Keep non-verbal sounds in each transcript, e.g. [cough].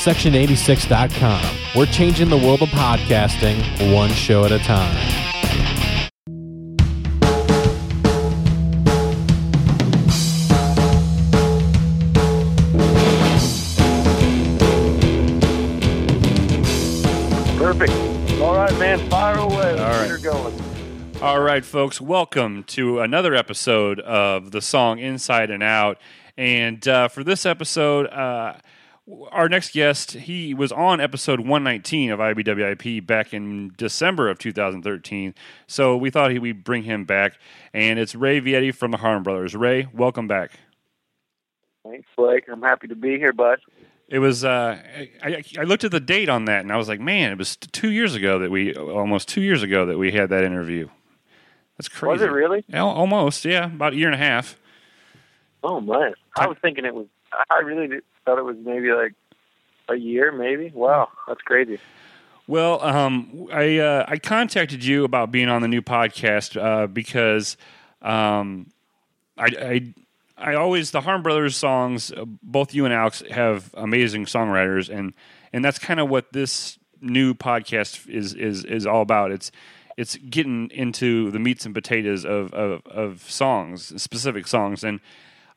Section86.com. We're changing the world of podcasting one show at a time. Perfect. All right, man. Fire away. All right. You're going. All right, folks, welcome to another episode of the song Inside and Out. And uh, for this episode, uh, our next guest, he was on episode 119 of IBWIP back in December of 2013. So we thought he, we'd bring him back. And it's Ray Vietti from the Harmed Brothers. Ray, welcome back. Thanks, Blake. I'm happy to be here, bud. It was. Uh, I, I looked at the date on that, and I was like, "Man, it was two years ago that we almost two years ago that we had that interview." That's crazy. Was it really? Almost, yeah, about a year and a half. Oh man, I was thinking it was. I really did, thought it was maybe like a year, maybe. Wow, that's crazy. Well, um, I uh, I contacted you about being on the new podcast uh, because um, I, I I always the Harmed Brothers songs. uh, Both you and Alex have amazing songwriters, and and that's kind of what this new podcast is is is all about. It's it's getting into the meats and potatoes of of, of songs, specific songs, and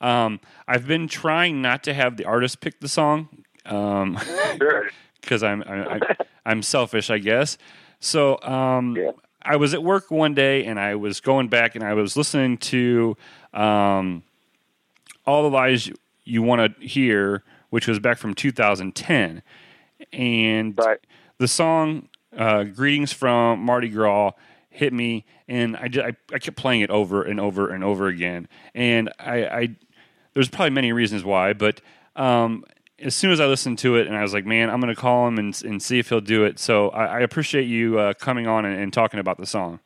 um, I've been trying not to have the artist pick the song. Um, Sure. [laughs] because I'm I, I, I'm selfish, I guess. So um, Yeah. I was at work one day and I was going back and I was listening to um, all the lies you, you want to hear, which was back from 2010, and Right. the song uh, "Greetings from Mardi Gras" hit me, and I, I I kept playing it over and over and over again, and I, I there's probably many reasons why, but um, as soon as I listened to it, and I was like, man, I'm going to call him and and see if he'll do it. So I, I appreciate you uh, coming on and, and talking about the song.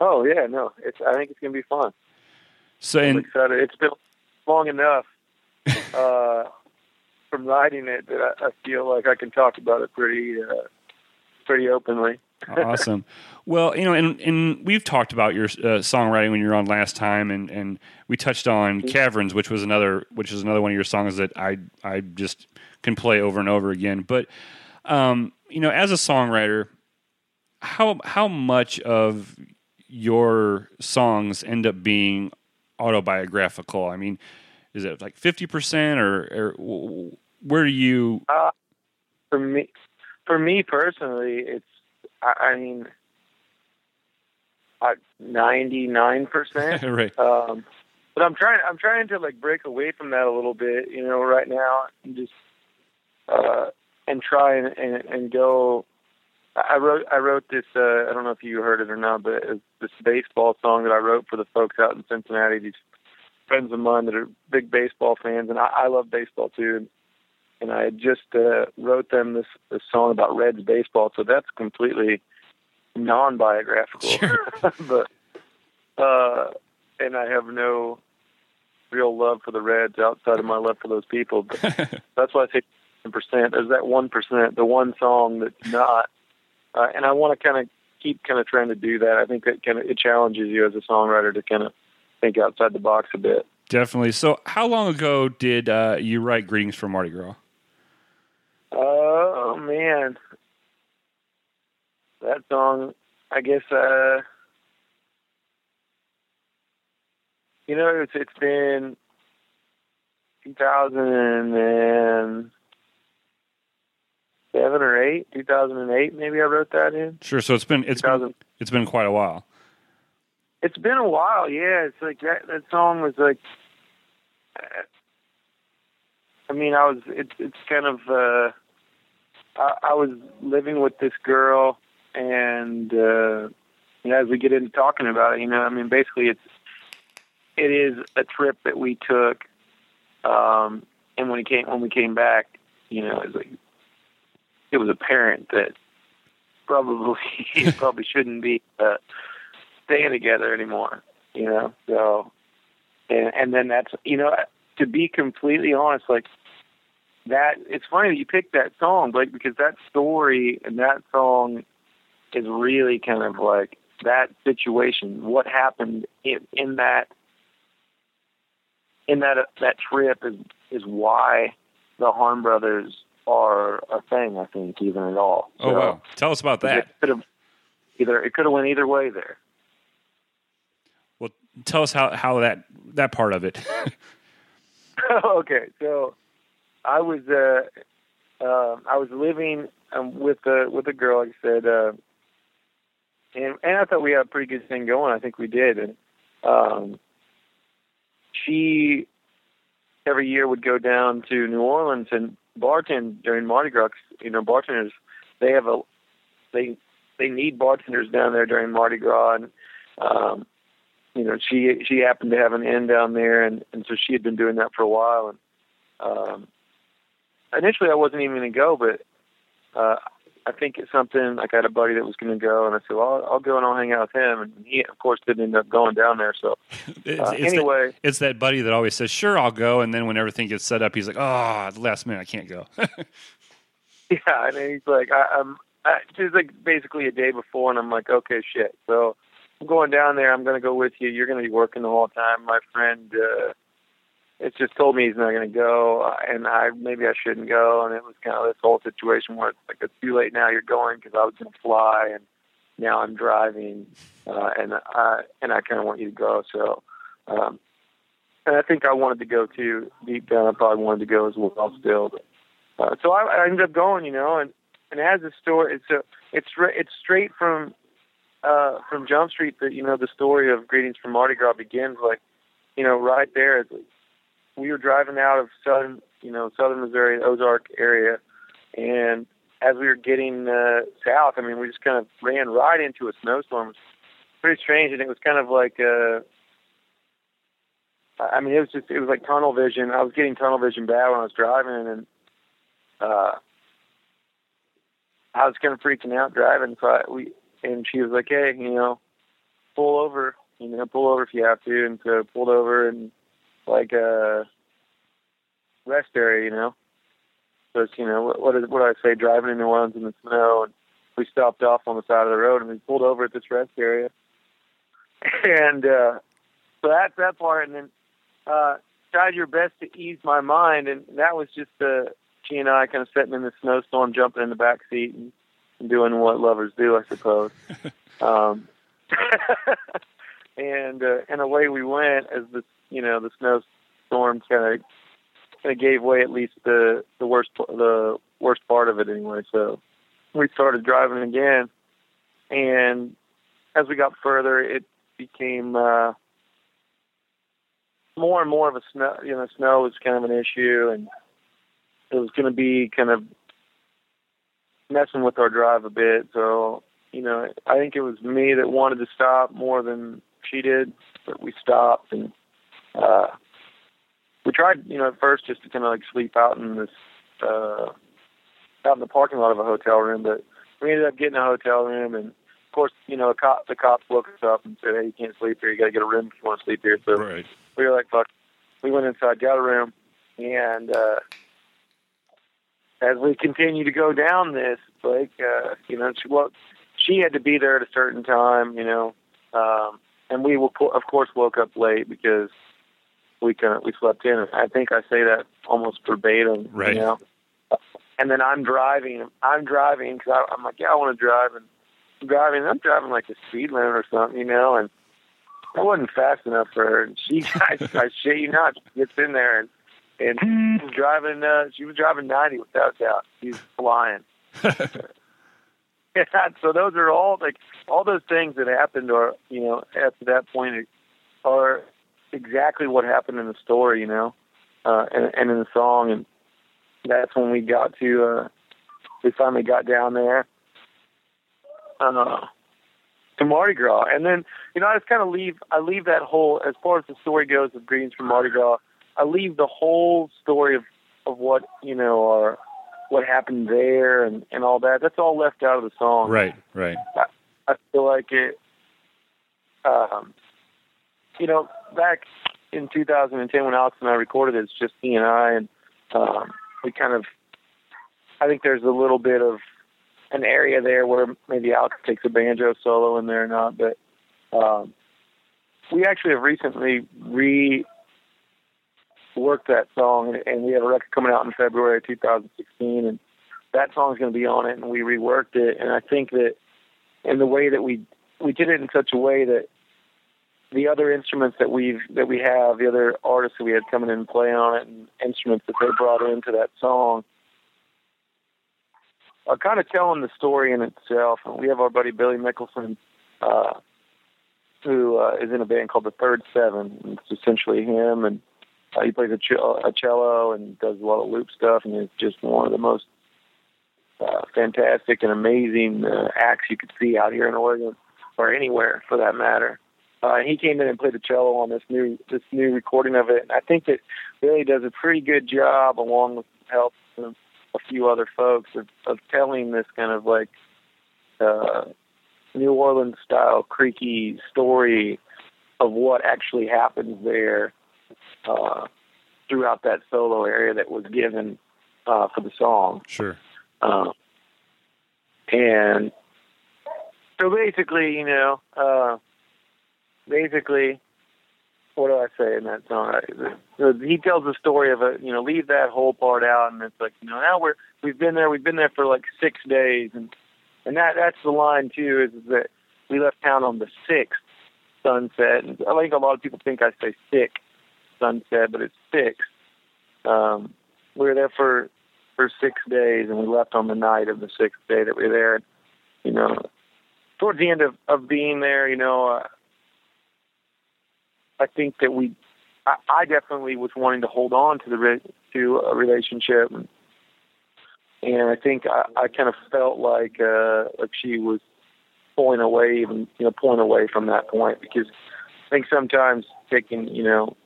Oh yeah, no. It's. I think it's gonna be fun. So I'm and excited. It's been long enough [laughs] uh, from writing it that I, I feel like I can talk about it pretty, uh, pretty openly. Awesome. Well, you know, and and we've talked about your uh, songwriting when you were on last time, and and we touched on Caverns, which was another which is another one of your songs that I I just can play over and over again. But um, you know, as a songwriter, how how much of your songs end up being autobiographical? I mean, is it like fifty percent, or, or where do you? for me, for me personally, it's. I, I mean, ninety nine percent. [laughs] right. Um, but I'm trying. I'm trying to like break away from that a little bit, you know, right now, and just uh, and try and, and and go. I wrote. I wrote this. Uh, I don't know if you heard it or not, but it's this baseball song that I wrote for the folks out in Cincinnati. These friends of mine that are big baseball fans, and I, I love baseball too. And I had just uh, wrote them this, this song about Reds baseball, so that's completely non-biographical. Sure. [laughs] but uh, and I have no real love for the Reds outside of my love for those people. But [laughs] that's why I say percent. is that one percent, the one song that's not. Uh, and I want to kind of keep kind of trying to do that. I think that kind of it challenges you as a songwriter to kind of think outside the box a bit. Definitely. So, how long ago did uh, you write "Greetings from Mardi Gras"? Oh man, that song. I guess uh, you know it's it's been 2007 or eight, 2008 maybe I wrote that in. Sure. So it's been it's been it's been quite a while. It's been a while, yeah. It's like that. That song was like. I mean, I was. It's it's kind of. Uh, I, I was living with this girl, and uh, you know, as we get into talking about it, you know, I mean, basically, it's it is a trip that we took, um, and when he came when we came back, you know, it was like it was apparent that probably [laughs] probably shouldn't be uh, staying together anymore. You know, so and and then that's you know to be completely honest, like that. It's funny that you picked that song, Blake, because that story and that song is really kind of like that situation. What happened in, in that in that that trip is is why the Harmed Brothers are a thing. I think even at all. Oh wow! Tell us about that. It could have either it could have went either way there. Well, tell us how how that that part of it. [laughs] [laughs] okay, so I was uh, uh, I was living um, with a with a girl, like I said, uh, and and I thought we had a pretty good thing going. I think we did, and um, she every year would go down to New Orleans and bartend during Mardi Gras. You know, bartenders they have a they they need bartenders down there during Mardi Gras, and um, you know she she happened to have an inn down there, and and so she had been doing that for a while. And um, initially, I wasn't even going to go, but uh, I think it's something like I had a buddy that was going to go, and I said, "Well, I'll, I'll go and I'll hang out with him." And he, of course, didn't end up going down there. So It's, [laughs] uh, it's that- anyway, it's that buddy that always says, "Sure, I'll go," and then when everything gets set up, he's like, "Oh, at the last minute, I can't go." [laughs] Yeah, and he's like, I, I'm. I, it's like basically a day before, and I'm like, okay, shit. So I'm going down there. I'm going to go with you. You're going to be working the whole time. My friend, uh, it's just told me he's not going to go, uh, and I maybe I shouldn't go. And it was kind of this whole situation where it's like it's too late now. You're going because I was going to fly, and now I'm driving, uh, and I and I kind of want you to go. So. Um, and I think I wanted to go too. Deep down, I probably wanted to go as well still. But, uh, so I, I ended up going, you know, and and it has story. It's a it's it's straight from uh, from Jump Street. That you know the story of Greetings from Mardi Gras begins like you know right there. It's, we were driving out of southern you know southern Missouri, Ozark area, and as we were getting uh, south, I mean, we just kind of ran right into a snowstorm. It was pretty strange, and it was kind of like. Uh, I mean, it was just it was like tunnel vision. I was getting tunnel vision bad when I was driving, and uh, I was kind of freaking out driving. So I, we and she was like, "Hey, you know, pull over. You know, pull over if you have to." And so I pulled over and like a rest area, you know. So it's you know what what, is, what do I say? Driving in New Orleans in the snow, and we stopped off on the side of the road and we pulled over at this rest area. [laughs] And uh, so that's that part, and then uh, tried your best to ease my mind, and that was just uh, she and I kind of sitting in the snowstorm, jumping in the back seat and, and doing what lovers do, I suppose. [laughs] um, [laughs] and uh, and away we went as the you know the snowstorm kind of kind of gave way at least the the worst the worst part of it anyway. So we started driving again, and as we got further, it became uh, more and more of a snow. You know, snow was kind of an issue, and it was going to be kind of messing with our drive a bit. So, you know, I think it was me that wanted to stop more than she did, but we stopped and uh, we tried, you know, at first just to kind of like sleep out in this, uh, out in the parking lot of a hotel room, but we ended up getting a hotel room and of course, you know, a cop, the cops woke us up and said, "Hey, you can't sleep here. You got to get a room if you want to sleep here." So right. we were like, fuck. We went inside, got a room, and uh, as we continue to go down this, like, uh, you know, she, well, she had to be there at a certain time, you know, um, and we will, of course, woke up late because we kind of we slept in. I think I say that almost verbatim, Right. you know. And then I'm driving. I'm driving because I'm like, yeah, I want to drive, and I'm driving. I'm driving like a speed limit or something, you know, and I wasn't fast enough for her. And she, [laughs] I, I shit you not, gets in there and and she was driving. Uh, she was driving 90 without doubt. She's flying. yeah, [laughs] so those are all like all those things that happened, or you know, at that point, are exactly what happened in the story, you know, uh, and, and in the song, and that's when we got to. Uh, we finally got down there. Uh, to Mardi Gras, and then you know I just kind of leave. I leave that whole as far as the story goes of Greetings from Mardi Gras. I leave the whole story of of what you know or what happened there and and all that. That's all left out of the song. Right. Right. I feel like it. Um, you know, back in 2010 when Alex and I recorded it, it's just he and I, and um, we kind of. I think there's a little bit of an area there where maybe Alex takes a banjo solo in there or not, but um, we actually have recently re worked that song, and, we have a record coming out in February 2016, and that song's going to be on it, and we reworked it, and I think that in the way that we we did it in such a way that the other instruments that we've that we have, the other artists that we had coming in and play on it, and instruments that they brought into that song, are kind of telling the story in itself. And we have our buddy Billy Mickelson, uh, who uh, is in a band called the Third Seven. It's essentially him, and uh, he plays a, ch- a cello and does a lot of loop stuff, and is just one of the most uh, fantastic and amazing uh, acts you could see out here in Oregon or anywhere for that matter. Uh, he came in and played the cello on this new this new recording of it. And I think that Billy does a pretty good job, along with help from a few other folks, of, of telling this kind of like uh, New Orleans style creaky story of what actually happens there uh, throughout that solo area that was given uh, for the song. Sure. Um, and so basically, you know, uh, basically, what do I say in that song? He tells the story of a, you know, leave that whole part out, and it's like, you know, now we're we've been there, we've been there for like six days, and and that that's the line too, is that we left town on the sixth sunset, and I think a lot of people think I say sick sunset, but it's six. Um, we were there for for six days, and we left on the night of the sixth day that we were there. You know, towards the end of of being there, you know, uh, I think that we, I, I definitely was wanting to hold on to the re- to a relationship, and, and I think I, I kind of felt like uh, like she was pulling away, even you know, pulling away from that point because I think sometimes taking you know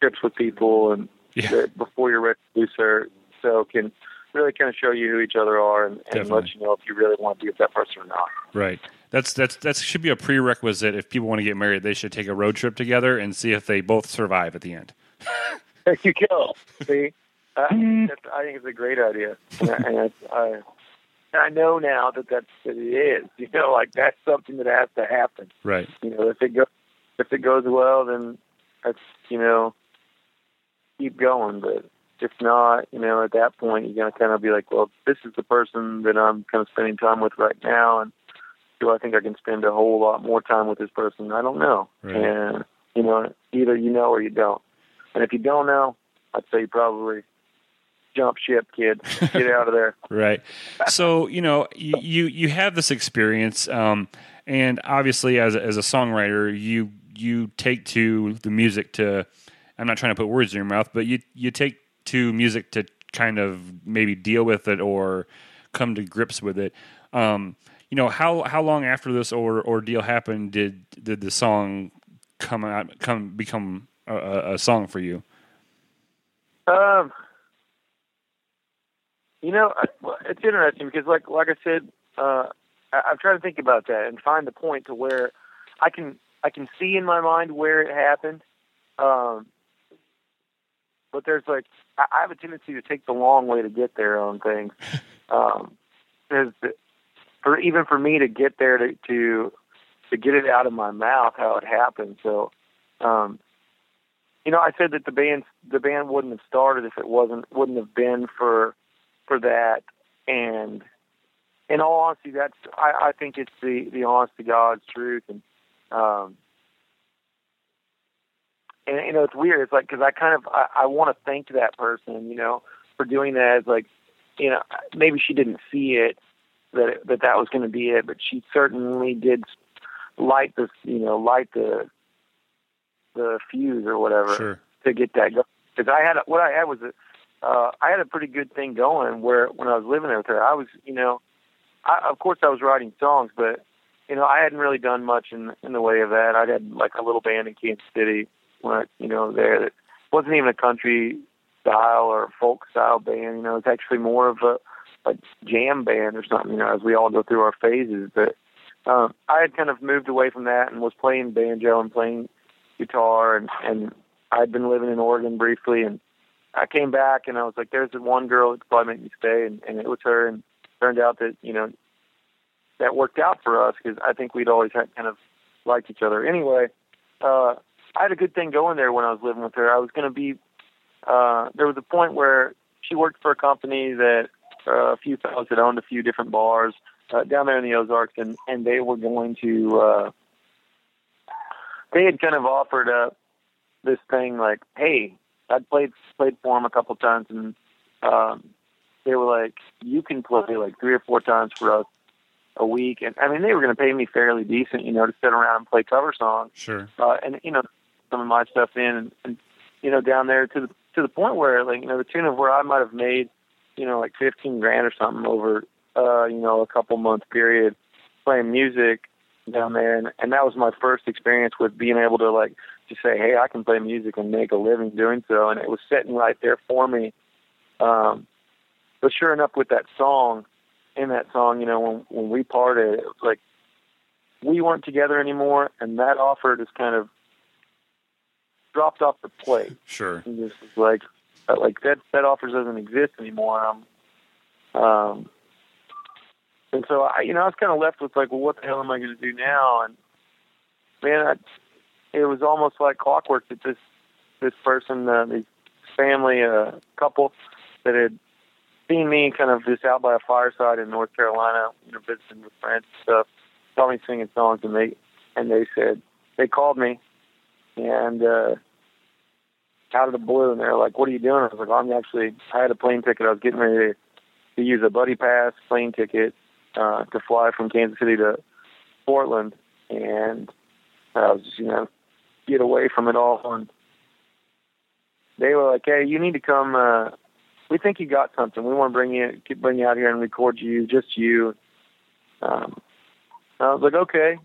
trips with people and Yeah. before you're ready to do so, so can really kind of show you who each other are and, and let you know if you really want to be with that person or not. Right. That's that's that should be a prerequisite if people want to get married. They should take a road trip together and see if they both survive at the end. There [laughs] you go. See, uh, [laughs] hmm. I, I think it's a great idea, and, I, and I, I, I know now that that's that it is. [laughs] You know, like that's something that has to happen. Right. You know, if it goes if it goes well, then that's you know keep going. But if not, you know, at that point you're gonna kind of be like, well, this is the person that I'm kind of spending time with right now, and do I think I can spend a whole lot more time with this person? I don't know. Right. And you know, either you know or you don't. And if you don't know, I'd say you probably jump ship, kid. Get out of there. [laughs] Right. So you know you you, you have this experience, um, and obviously as a, as a songwriter, you you take to the music to. I'm not trying to put words in your mouth, but you you take to music to kind of maybe deal with it or come to grips with it. Um, you know how how long after this or ordeal happened did did the song come out come become a- a, song for you? Um, you know, it's interesting because, like, like I said, uh, I, I'm trying to think about that and find the point to where I can I can see in my mind where it happened. Um, but there's like I, I have a tendency to take the long way to get there on things. [laughs] Um, there's the, for even for me to get there to to to get it out of my mouth how it happened. So, um, you know, I said that the band the band wouldn't have started if it wasn't wouldn't have been for for that. And in all honesty, that's I, I think it's the the honest to God's truth. And um, and you know, it's weird. It's like because I kind of I, I want to thank that person, you know, for doing that. As like, you know, maybe she didn't see it that that that was going to be it, but she certainly did light the you know light the the fuse or whatever Sure. to get that going. Because I had a, what I had was a uh, I had a pretty good thing going where when I was living there with her, I was you know, I, of course I was writing songs, but you know I hadn't really done much in in the way of that. I had like a little band in Kansas City when I, you know there that wasn't even a country style or folk style band. You know, it's actually more of a a jam band or something. You know, as we all go through our phases, but. Um, I had kind of moved away from that and was playing banjo and playing guitar and and I'd been living in Oregon briefly and I came back and I was like, there's the one girl that could probably make me stay and, and it was her and turned out that, you know, that worked out for us because I think we'd always had kind of liked each other. Anyway, uh, I had a good thing going there when I was living with her. I was going to be, uh, there was a point where she worked for a company that a few fellows that owned a few different bars uh, down there in the Ozarks, and and they were going to. Uh, they had kind of offered up this thing like, "Hey, I'd played played for them a couple times, and um, they were like, you can play like three or four times for us a week, and I mean they were going to pay me fairly decent, you know, to sit around and play cover songs, Sure. uh, and you know some of my stuff in, and, and you know down there to the to the point where like you know the tune of where I might have made you know like fifteen grand or something over uh, you know a couple month period playing music down there, and and that was my first experience with being able to like to say, hey, I can play music and make a living doing so, and it was sitting right there for me. Um, but sure enough, with that song, in that song, you know, when when we parted, it was like we weren't together anymore, and that offer just kind of dropped off the plate. [laughs] Sure. And just was like, uh, like that that offer doesn't exist anymore. Um, um, and so I, you know, I was kind of left with like, well, what the hell am I going to do now? And man, I, it was almost like clockwork that this this person, uh, this family, uh, couple that had seen me kind of just out by a fireside in North Carolina, you know, visiting with friends and stuff, saw me singing songs, and they and they said they called me and uh, out of the blue, and they're like, "What are you doing?" I was like, "I'm actually I had a plane ticket. I was getting ready to, to use a buddy pass plane ticket uh, to fly from Kansas City to Portland, and I was just, you know get away from it all and." They were like, "Hey, you need to come. Uh, we think you got something. We want to bring you bring you out here and record you, just you." Um, I was like, "Okay,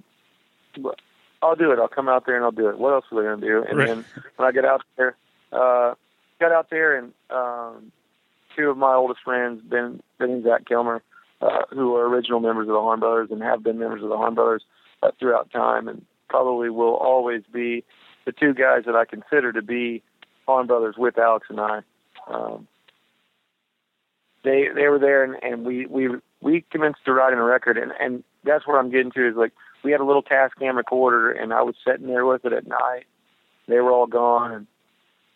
But I'll do it. I'll come out there and I'll do it. What else are they going to do?" And Right. then when I get out there, uh, got out there and um, two of my oldest friends, Ben, Ben and Zach Kilmer, uh, who are original members of the Harmed Brothers and have been members of the Harmed Brothers uh, throughout time, and probably will always be the two guys that I consider to be Harmed Brothers with Alex and I. Um, they they were there, and, and we we we commenced to writing a record, and and that's what I'm getting to is like we had a little Tascam recorder, and I was sitting there with it at night. They were all gone, and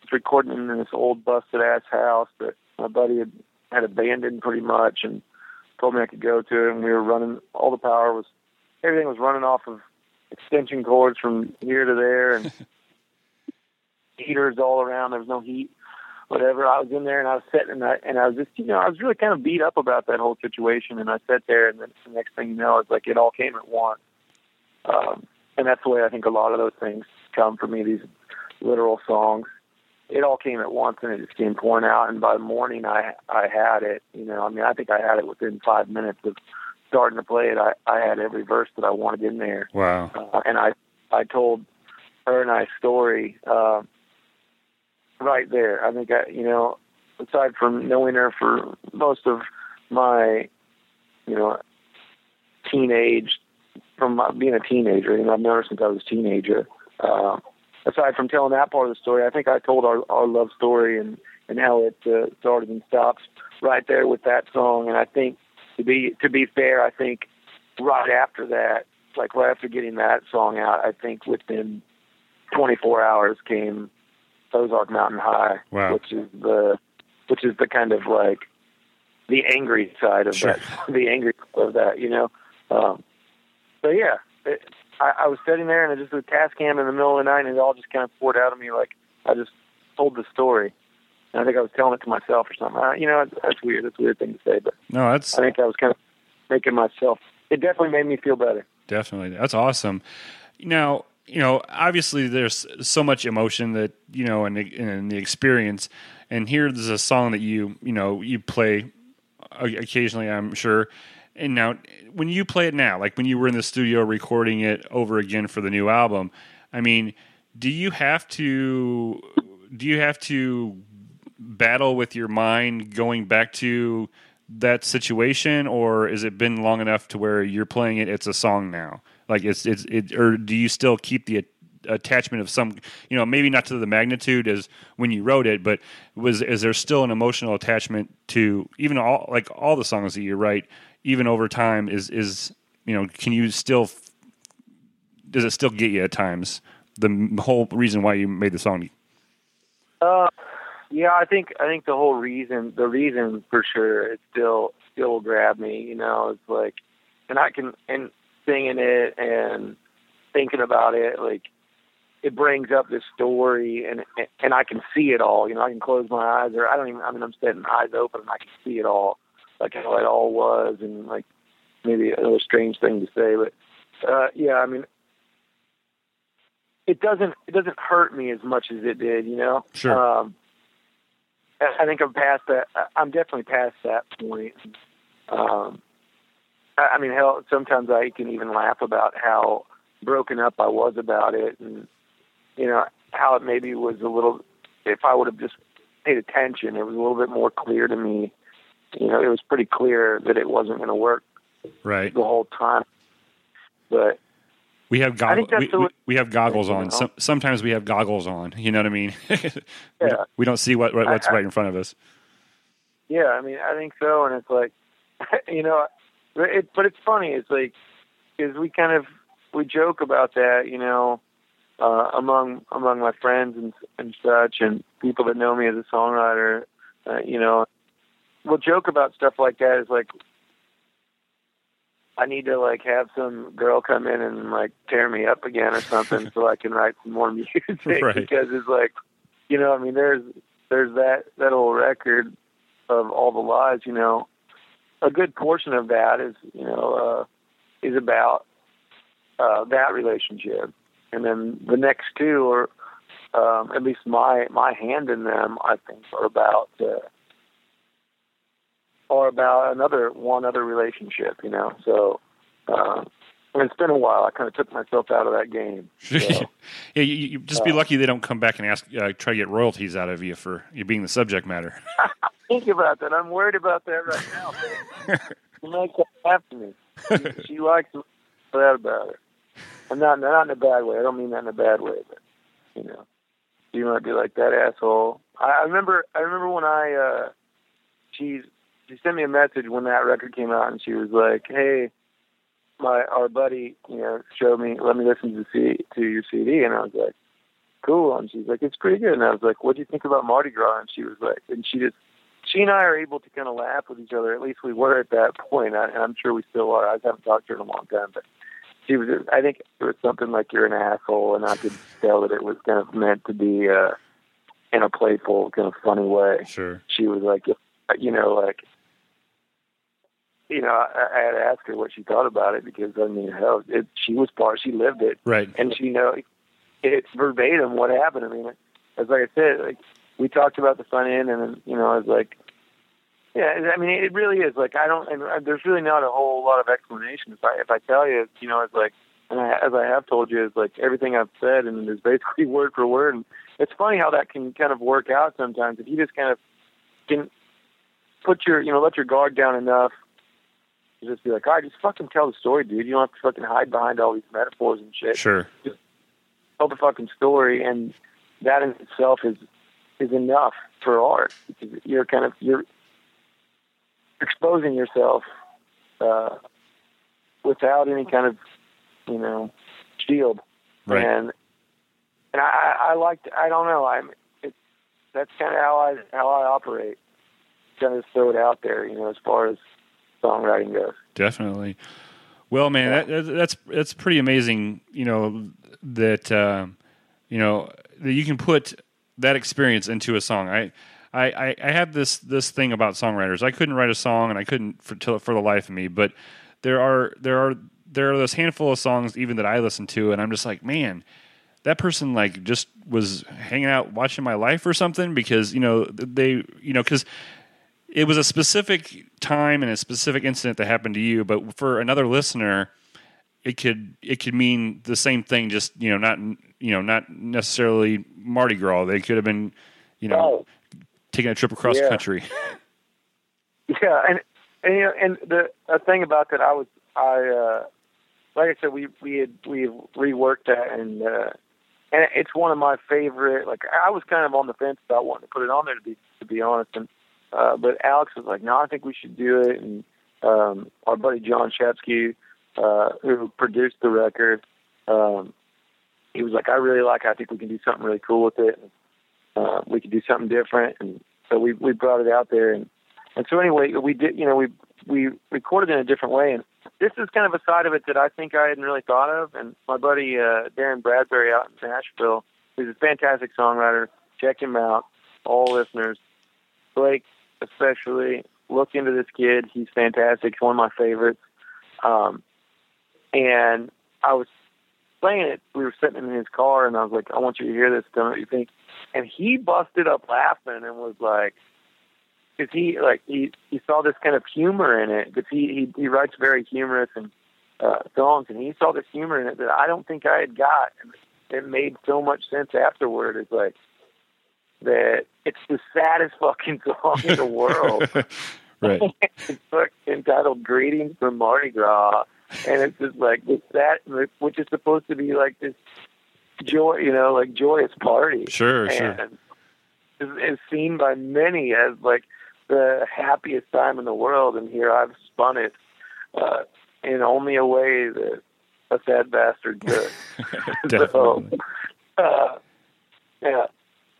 was recording in this old busted ass house that my buddy had had abandoned pretty much, and told me I could go to it. And we were running. All the power was, everything was running off of extension cords from here to there, and [laughs] heaters all around. There was no heat, whatever. I was in there, and I was sitting, and I and I was just, you know, I was really kind of beat up about that whole situation. And I sat there, and then the next thing you know, it's like it all came at once. Um, and that's the way I think a lot of those things come for me. These literal songs, it all came at once, and it just came pouring out. And by the morning, I I had it. You know, I mean, I think I had it within five minutes of starting to play it. I I had every verse that I wanted in there Wow. uh, and I I told her and I story uh, right there. I think I, you know, aside from knowing her for most of my, you know, teenage, from my, being a teenager, you know, I've known her since I was a teenager. Uh, aside from telling that part of the story, I think I told our our love story and and how it uh, started and stops right there with that song. And I think to be to be fair, I think right after that, like right after getting that song out, I think within 24 hours came Ozark Mountain High, Wow. which is the which is the kind of like the angry side of Sure. that, [laughs] the angry of that, you know. Um, so yeah, it, I, I was sitting there and it just was Tascam in the middle of the night, and it all just kind of poured out of me like I just told the story. And I think I was telling it to myself or something. Uh, you know, that's weird. That's a weird thing to say, but No, that's I think I was kind of making myself. It definitely made me feel better. Definitely. That's awesome. Now, you know, obviously there's so much emotion that, you know, in the, in the experience. And here's a song that you, you know, you play occasionally, I'm sure. And now, when you play it now, like when you were in the studio recording it over again for the new album, I mean, do you have to, do you have to battle with your mind going back to that situation or is it been long enough to where you're playing it it's a song now? Like it's it's it or do you still keep the attachment of some you know maybe not to the magnitude as when you wrote it but was is there still an emotional attachment to even all like all the songs that you write even over time is is you know can you still does it still get you at times the whole reason why you made the song Uh, Yeah, I think I think the whole reason, the reason for sure, it still still grabbed me. You know, it's like, and I can and singing it and thinking about it, like it brings up this story and and I can see it all. You know, I can close my eyes or I don't even. I mean, I'm sitting eyes open and I can see it all, like how it all was, and like maybe another strange thing to say, but uh, yeah, I mean, it doesn't it doesn't hurt me as much as it did. You know, Sure. Um, I think I'm past that. I'm definitely past that point. Um, I I mean, hell, sometimes I can even laugh about how broken up I was about it, and you know how it maybe was a little. If I would have just paid attention, it was a little bit more clear to me. You know, it was pretty clear that it wasn't going to work Right. the whole time. But We have goggles. We, we, we have goggles on. Some, sometimes we have goggles on. You know what I mean? [laughs] we, Yeah. don't, we don't see what, what what's I- right in front of us. yeah, I mean, I think so. And it's like, [laughs] you know, it, but it's funny. It's like, because we kind of we joke about that, you know, uh, among among my friends and and such, and people that know me as a songwriter. Uh, you know, we'll joke about stuff like that. It's like. I need to like have some girl come in and like tear me up again or something [laughs] so I can write some more [laughs] music Right. because it's like, you know, I mean, there's there's that that old record of all the lies, you know, a good portion of that is, you know, uh, is about uh, that relationship, and then the next two are, um, at least my my hand in them, I think, are about uh, are about another one other relationship, you know. So, uh, and it's been a while. I kind of took myself out of that game. So, [laughs] yeah, you, you just be uh, lucky they don't come back and ask, uh, try to get royalties out of you for you being the subject matter. [laughs] think about that. I'm worried about that right now. she that happen to me. She, she likes to that about her. And not not in a bad way. I don't mean that in a bad way, but you know, you might be like that asshole. I, I remember. I remember when I uh, she she sent me a message when that record came out, and she was like, "Hey, my our buddy, you know, showed me, let me listen to C, to your CD," and I was like, "Cool." And she's like, "It's pretty good." And I was like, "What do you think about Mardi Gras?" And she was like, and she just she and I are able to kind of laugh with each other. At least we were at that [laughs] point, and I'm sure we still are. I haven't talked to her in a long time, but she was. I think it was something like "you're an asshole," and I could tell that it was kind of meant to be uh, in a playful, kind of funny way. Sure. She was like, you know, like. You know, I, I had to ask her what she thought about it because I mean, hell, it, she was part. She lived it, Right. and she know it's verbatim what happened. I mean, as like I said, like we talked about the front end, and then, you know, I was like, yeah, I mean, it really is like I don't, and uh, there's really not a whole lot of explanation. If I if I tell you, you know, it's like, and I, as I have told you, it's like everything I've said, and it's basically [laughs] word for word. And it's funny how that can kind of work out sometimes if you just kind of can put your, you know, let your guard down enough. to Just be like, all right, just fucking tell the story, dude. You don't have to fucking hide behind all these metaphors and shit Sure. Just tell the fucking story, and that in itself is is enough for art. Because you're kind of you're exposing yourself uh, without any kind of you know shield, Right. and and I I I like to, I don't know I'm it, that's kind of how I how I operate. Kind of throw it out there, you know, as far as songwriting goes. Definitely. Well, man, that, that, that's that's pretty amazing. You know that um, you know that you can put that experience into a song. I, I, I I have this this thing about songwriters. I couldn't write a song, and I couldn't for for the life of me. But there are there are there are this handful of songs even that I listen to, and I'm just like, man, that person like just was hanging out watching my life or something because you know they you know because it was a specific time and a specific incident that happened to you, but for another listener, it could it could mean the same thing. Just you know, not you know, not necessarily Mardi Gras. They could have been, you know. Taking a trip across Yeah. country. [laughs] [laughs] Yeah, and and you know, and the a thing about that, I was I uh, like I said, we we had we reworked that, and uh, and it's one of my favorite. Like I was kind of on the fence about wanting to put it on there to be to be honest, and uh, but Alex was like, no, I think we should do it, and um, our buddy John Shapsky, uh, who produced the record, um, he was like, I really like. it. I think we can do something really cool with it. Uh, we could do something different, and so we we brought it out there, and and so anyway, we did. You know, we we recorded in a different way, and this is kind of a side of it that I think I hadn't really thought of. And my buddy uh, Darren Bradbury out in Nashville, who's a fantastic songwriter. Check him out, all listeners. Blake, especially, look into this kid. He's fantastic. He's one of my favorites. Um, and I was playing it. We were sitting in his car, and I was like, "I want you to hear this. Tell me what you think." And he busted up laughing and was like, "Cause he like he he saw this kind of humor in it. Because he he he writes very humorous and uh, songs, and he saw this humor in it that I don't think I had got. And it made so much sense afterward. It's like that. It's the saddest [laughs] fucking song in the world. [laughs] right. [laughs] it's entitled "Greetings from Mardi Gras." And it's just like this that which is supposed to be like this joy you know like joyous party. Sure, and sure. is, is seen by many as like the happiest time in the world. And here i've spun it uh in only a way that a sad bastard [laughs] could. [laughs] So Definitely. uh yeah.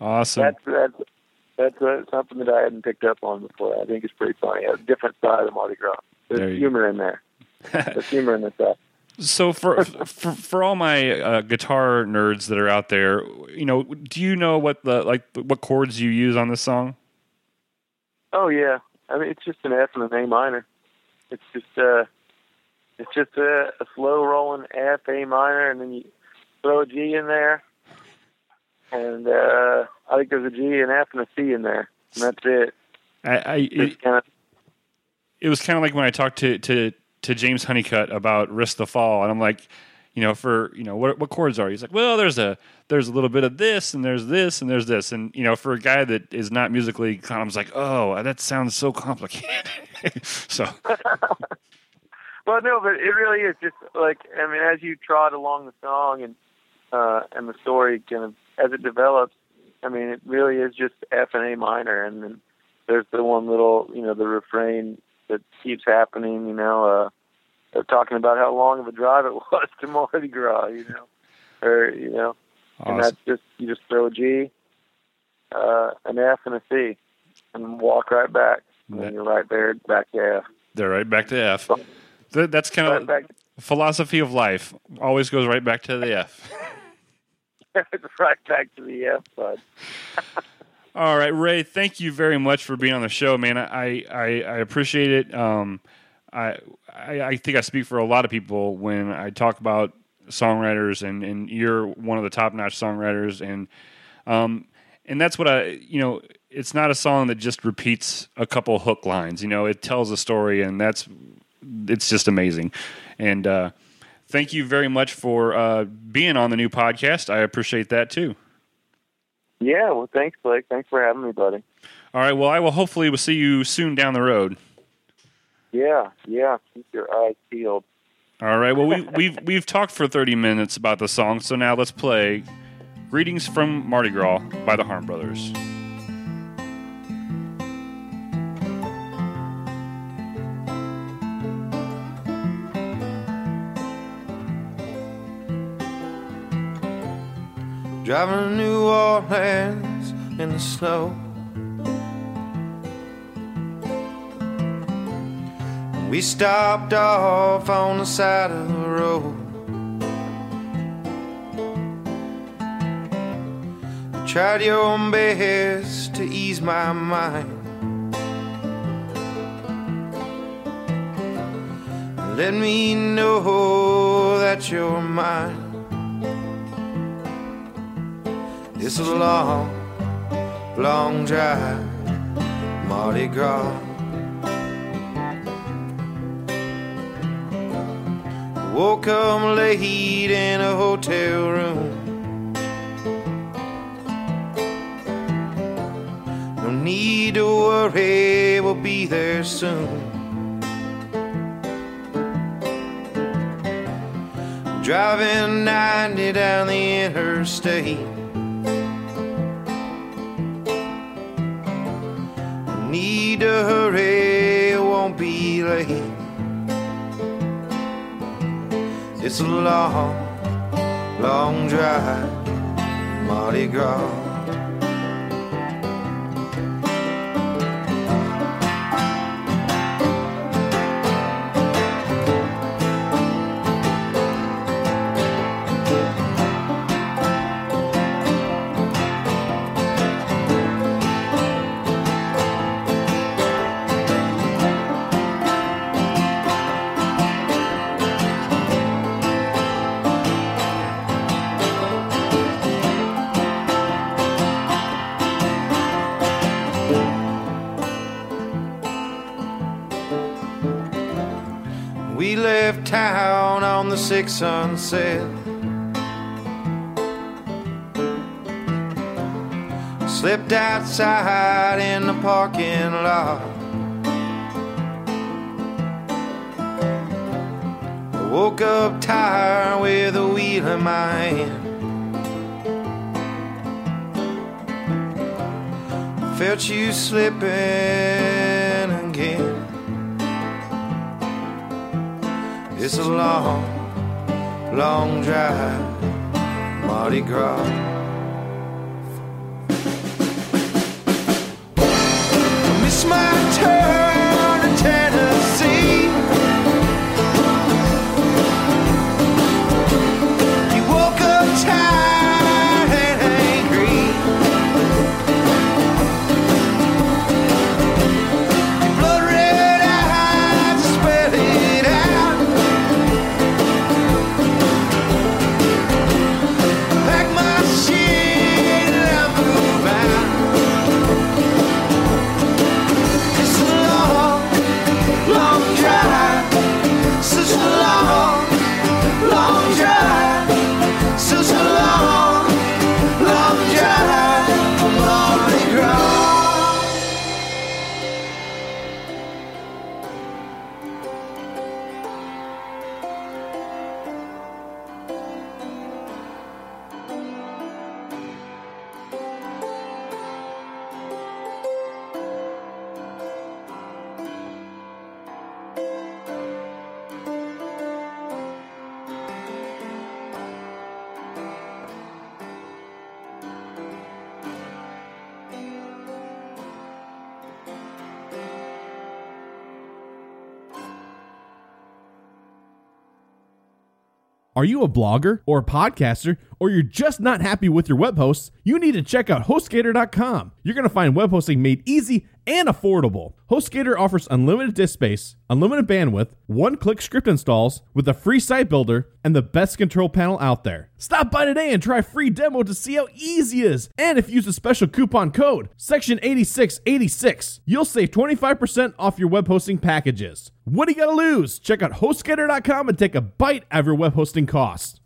Awesome. that's that's that's uh, something that i hadn't picked up on before. I think it's pretty funny. A different side of mardi gras. There's you- humor in there [laughs] there's humor in this stuff So for for for all my uh, guitar nerds that are out there, you know, do you know what the like what chords you use on this song? Oh yeah, I mean it's just an F and an A minor. It's just uh, it's just a, a slow rolling F A minor, and then you throw a G in there, and uh, I think there's a G, an F, and a C in there, and that's it. I, I it, kind of it was kind of like when I talked to to to James Honeycutt about Risk the Fall, and I'm like, you know, for you know, what what chords are? He's like, well, there's a there's a little bit of this, and there's this, and there's this, and you know, for a guy that is not musically, was like, oh, that sounds so complicated. [laughs] so [laughs] well, no, but it really is just like I mean, as you trot along the song and uh, and the story kind of as it develops, I mean, it really is just F and A minor, and then there's the one little, you know, the refrain that keeps happening. You know, uh, they're talking about how long of a drive it [laughs] was to Mardi Gras. You know, or you know, and that's just you just throw a G, uh, an F, and a C, and walk right back. And you're right there back to F. they're right back to F. That, that's kind Right of back philosophy of life. Always goes right back to the F. [laughs] right back to the F bud. [laughs] All right, Ray. Thank you very much for being on the show, man. I I, I appreciate it. Um, I, I I think I speak for a lot of people when I talk about songwriters, and and you're one of the top notch songwriters, and um, and that's what I you know. It's not a song that just repeats a couple hook lines. You know, it tells a story, and that's it's just amazing. And uh, thank you very much for uh, being on the new podcast. I appreciate that too. Yeah, well, thanks, Blake. Thanks for having me, buddy. All right. Well, I will hopefully will see you soon down the road. Yeah, yeah. Keep your eyes peeled. All right. Well, we, [laughs] we've we've talked for thirty minutes about the song, so now let's play "Greetings from Mardi Gras" by the Harmed Brothers. Driving New Orleans in the snow. We stopped off on the side of the road. Tried your best to ease my mind. Let me know that you're mine. It's a long, long drive, Mardi Gras. Woke up late in a hotel room. No need to worry, we'll be there soon. Driving 90 down the interstate. Need to hurry, won't be late. It's a long, long drive, Mardi Gras. On sunset. Slept outside in the parking lot. Woke up tired with a wheel in my hand. Felt you slipping again. It's a long, long drive, Mardi Gras. Miss my turn Are you a blogger or a podcaster, or you're just not happy with your web hosts? You need to check out HostGator.com. You're going to find web hosting made easy and affordable. HostGator offers unlimited disk space, unlimited bandwidth, one-click script installs with a free site builder, and the best control panel out there. Stop by today and try a free demo to see how easy it is. And if you use a special coupon code, section 8686, you'll save 25% off your web hosting packages. What do you got to lose? Check out HostGator.com and take a bite out of your web hosting costs.